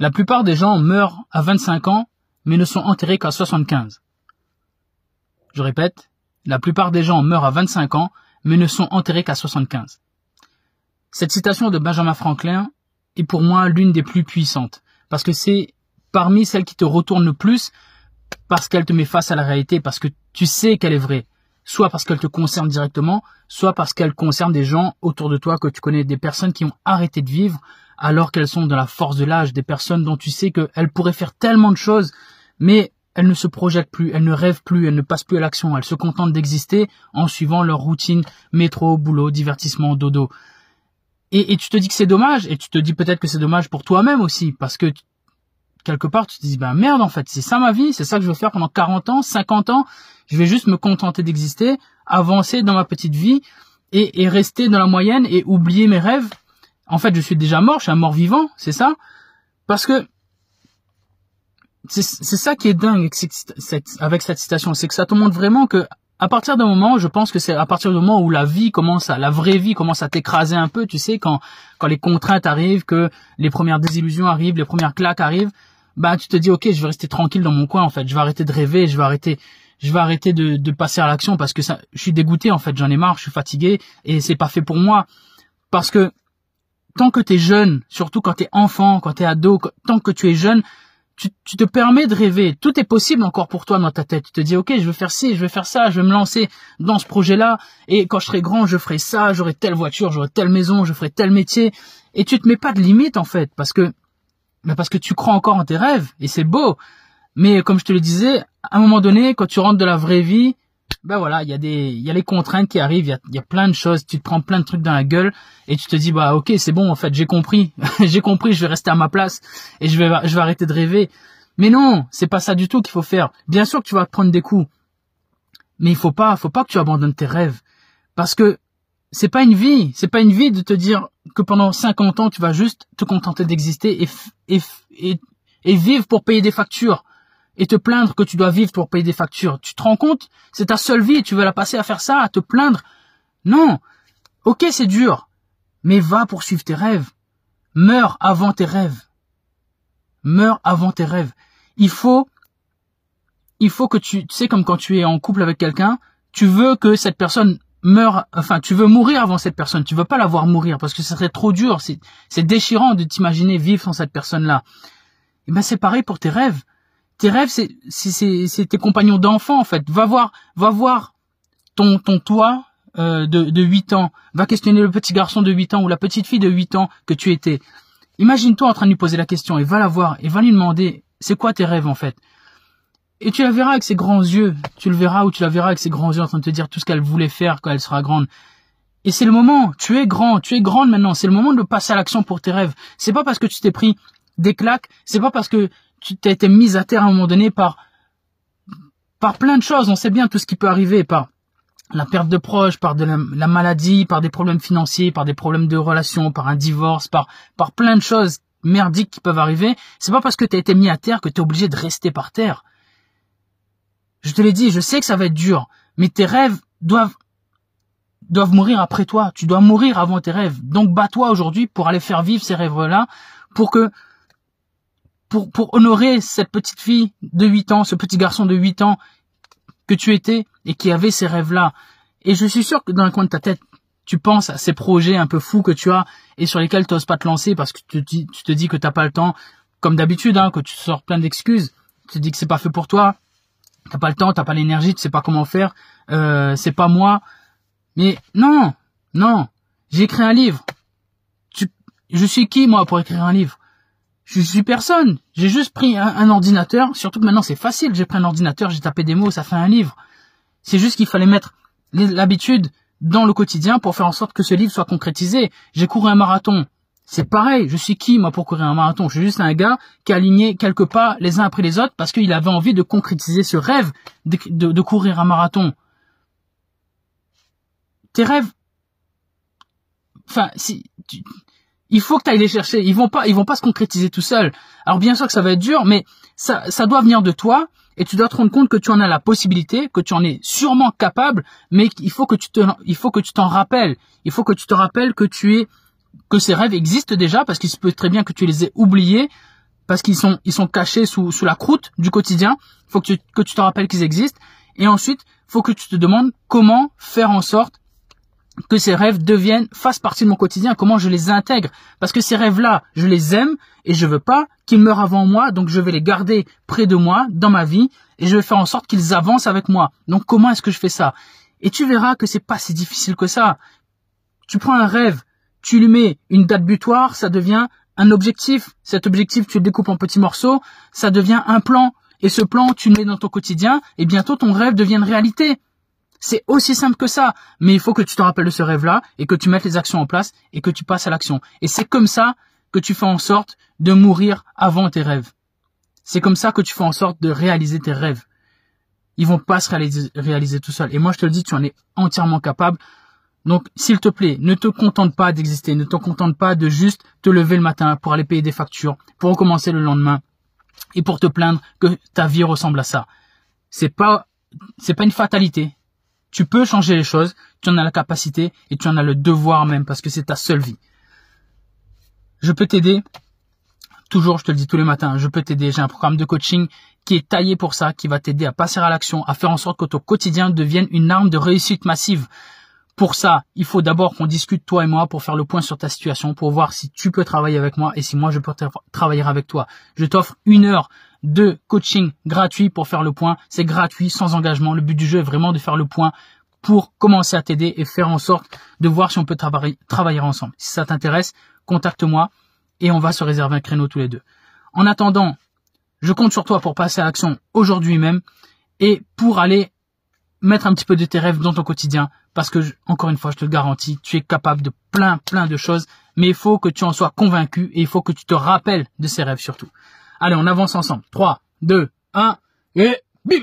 La plupart des gens meurent à 25 ans, mais ne sont enterrés qu'à 75. Je répète, la plupart des gens meurent à 25 ans, mais ne sont enterrés qu'à 75. Cette citation de Benjamin Franklin est pour moi l'une des plus puissantes, parce que c'est parmi celles qui te retournent le plus, parce qu'elle te met face à la réalité, parce que tu sais qu'elle est vraie, soit parce qu'elle te concerne directement, soit parce qu'elle concerne des gens autour de toi que tu connais, des personnes qui ont arrêté de vivre alors qu'elles sont dans la force de l'âge, des personnes dont tu sais qu'elles pourraient faire tellement de choses, mais elles ne se projettent plus, elles ne rêvent plus, elles ne passent plus à l'action, elles se contentent d'exister en suivant leur routine métro, boulot, divertissement, dodo. Et, tu te dis que c'est dommage, et tu te dis peut-être que c'est dommage pour toi-même aussi, parce que quelque part tu te dis ben merde en fait, c'est ça ma vie, c'est ça que je veux faire pendant 40 ans, 50 ans, je vais juste me contenter d'exister, avancer dans ma petite vie et, et rester dans la moyenne et oublier mes rêves. En fait, je suis déjà mort, je suis un mort vivant, c'est ça? Parce que c'est ça qui est dingue avec cette citation, c'est que ça te montre vraiment que à partir d'un moment, je pense que c'est à partir du moment où la vie commence à, la vraie vie commence à t'écraser un peu, tu sais, quand, quand les contraintes arrivent, que les premières désillusions arrivent, les premières claques arrivent, bah, tu te dis, ok, je vais rester tranquille dans mon coin, en fait, je vais arrêter de rêver, je vais arrêter, je vais arrêter de, de passer à l'action parce que ça, je suis dégoûté, en fait, j'en ai marre, je suis fatigué et c'est pas fait pour moi. Parce que, tant que tu es jeune, surtout quand tu es enfant, quand tu es ado, tant que tu es jeune, tu, te permets de rêver. Tout est possible encore pour toi dans ta tête. Tu te dis, ok, je veux faire ci, je veux faire ça, je vais me lancer dans ce projet-là. Et quand je serai grand, je ferai ça, j'aurai telle voiture, j'aurai telle maison, je ferai tel métier. Et tu te mets pas de limite, en fait, parce que, mais parce que tu crois encore en tes rêves. Et c'est beau. Mais comme je te le disais, à un moment donné, quand tu rentres de la vraie vie, ben voilà, il y a des, il y a les contraintes qui arrivent, il y a, plein de choses, tu te prends plein de trucs dans la gueule et tu te dis bah ok c'est bon en fait j'ai compris, j'ai compris, je vais rester à ma place et je vais, je vais arrêter de rêver. Mais non, c'est pas ça du tout qu'il faut faire. Bien sûr que tu vas te prendre des coups, mais il faut pas, faut pas que tu abandonnes tes rêves parce que c'est pas une vie, c'est pas une vie de te dire que pendant 50 ans tu vas juste te contenter d'exister et, et, et, et vivre pour payer des factures et te plaindre que tu dois vivre pour payer des factures. Tu te rends compte? C'est ta seule vie et tu veux la passer à faire ça, à te plaindre Non. Ok, c'est dur, mais va poursuivre tes rêves. Meurs avant tes rêves. Meurs avant tes rêves. Il faut, il faut que tu, tu sais comme quand tu es en couple avec quelqu'un, tu veux que cette personne meure, enfin, tu veux mourir avant cette personne. Tu veux pas la voir mourir parce que ce serait trop dur. C'est déchirant de t'imaginer vivre sans cette personne-là. Et eh ben, c'est pareil pour tes rêves tes rêves, c'est, tes compagnons d'enfant en fait. Va voir, va voir ton, ton toi euh, de, de 8 ans. Va questionner le petit garçon de 8 ans ou la petite fille de 8 ans que tu étais. Imagine-toi en train de lui poser la question et va la voir et va lui demander c'est quoi tes rêves en fait? Et tu la verras avec ses grands yeux. Tu le verras ou tu la verras avec ses grands yeux en train de te dire tout ce qu'elle voulait faire quand elle sera grande. Et c'est le moment. Tu es grand. Tu es grande maintenant. C'est le moment de passer à l'action pour tes rêves. C'est pas parce que tu t'es pris des claques. C'est pas parce que tu t'es été mise à terre à un moment donné par par plein de choses. On sait bien tout ce qui peut arriver par la perte de proches, par de la, maladie, par des problèmes financiers, par des problèmes de relations, par un divorce, par par plein de choses merdiques qui peuvent arriver. C'est pas parce que tu as été mis à terre que tu es obligé de rester par terre. Je te l'ai dit, je sais que ça va être dur, mais tes rêves doivent doivent mourir après toi. Tu dois mourir avant tes rêves. Donc bats-toi aujourd'hui pour aller faire vivre ces rêves-là, pour que pour, pour honorer cette petite fille de 8 ans, ce petit garçon de 8 ans que tu étais et qui avait ces rêves-là. Et je suis sûr que dans le coin de ta tête, tu penses à ces projets un peu fous que tu as et sur lesquels tu n'oses pas te lancer parce que tu, tu te dis que t'as pas le temps, comme d'habitude, hein, que tu sors plein d'excuses. Tu te dis que c'est pas fait pour toi, t'as pas le temps, t'as pas l'énergie, tu sais pas comment faire, euh, c'est pas moi. Mais non, non, j'ai écrit un livre. Tu, je suis qui moi pour écrire un livre? Je suis personne. J'ai juste pris un, ordinateur. Surtout que maintenant c'est facile. J'ai pris un ordinateur, j'ai tapé des mots, ça fait un livre. C'est juste qu'il fallait mettre l'habitude dans le quotidien pour faire en sorte que ce livre soit concrétisé. J'ai couru un marathon. C'est pareil. Je suis qui, moi, pour courir un marathon? Je suis juste un gars qui a aligné quelques pas les uns après les autres parce qu'il avait envie de concrétiser ce rêve de, de courir un marathon. Tes rêves, enfin, si, tu, il faut que tu ailles les chercher. Ils vont pas, ils vont pas se concrétiser tout seuls. Alors bien sûr que ça va être dur, mais ça, ça doit venir de toi et tu dois te rendre compte que tu en as la possibilité, que tu en es sûrement capable, mais il faut que tu te, il faut que tu t'en rappelles. Il faut que tu te rappelles que tu es, que ces rêves existent déjà parce qu'il se peut très bien que tu les aies oubliés parce qu'ils sont, ils sont cachés sous, sous la croûte du quotidien. Il faut que tu, que tu te rappelles qu'ils existent. Et ensuite, faut que tu te demandes comment faire en sorte que ces rêves deviennent, fassent partie de mon quotidien, comment je les intègre. Parce que ces rêves-là, je les aime et je veux pas qu'ils meurent avant moi, donc je vais les garder près de moi, dans ma vie, et je vais faire en sorte qu'ils avancent avec moi. Donc comment est-ce que je fais ça? Et tu verras que c'est pas si difficile que ça. Tu prends un rêve, tu lui mets une date butoir, ça devient un objectif. Cet objectif, tu le découpes en petits morceaux, ça devient un plan. Et ce plan, tu le mets dans ton quotidien, et bientôt ton rêve devient une réalité. C'est aussi simple que ça. Mais il faut que tu te rappelles de ce rêve-là et que tu mettes les actions en place et que tu passes à l'action. Et c'est comme ça que tu fais en sorte de mourir avant tes rêves. C'est comme ça que tu fais en sorte de réaliser tes rêves. Ils vont pas se réaliser, tout seuls. Et moi, je te le dis, tu en es entièrement capable. Donc, s'il te plaît, ne te contente pas d'exister, ne te contente pas de juste te lever le matin pour aller payer des factures, pour recommencer le lendemain et pour te plaindre que ta vie ressemble à ça. C'est pas, c'est pas une fatalité. Tu peux changer les choses, tu en as la capacité et tu en as le devoir même parce que c'est ta seule vie. Je peux t'aider. Toujours, je te le dis tous les matins, je peux t'aider. J'ai un programme de coaching qui est taillé pour ça, qui va t'aider à passer à l'action, à faire en sorte que ton quotidien devienne une arme de réussite massive. Pour ça, il faut d'abord qu'on discute toi et moi pour faire le point sur ta situation, pour voir si tu peux travailler avec moi et si moi je peux travailler avec toi. Je t'offre une heure de coaching gratuit pour faire le point. C'est gratuit, sans engagement. Le but du jeu est vraiment de faire le point pour commencer à t'aider et faire en sorte de voir si on peut travailler, ensemble. Si ça t'intéresse, contacte-moi et on va se réserver un créneau tous les deux. En attendant, je compte sur toi pour passer à l'action aujourd'hui même et pour aller mettre un petit peu de tes rêves dans ton quotidien parce que, encore une fois, je te le garantis, tu es capable de plein, plein de choses, mais il faut que tu en sois convaincu et il faut que tu te rappelles de ces rêves surtout. Allez, on avance ensemble. 3, 2, 1 et bim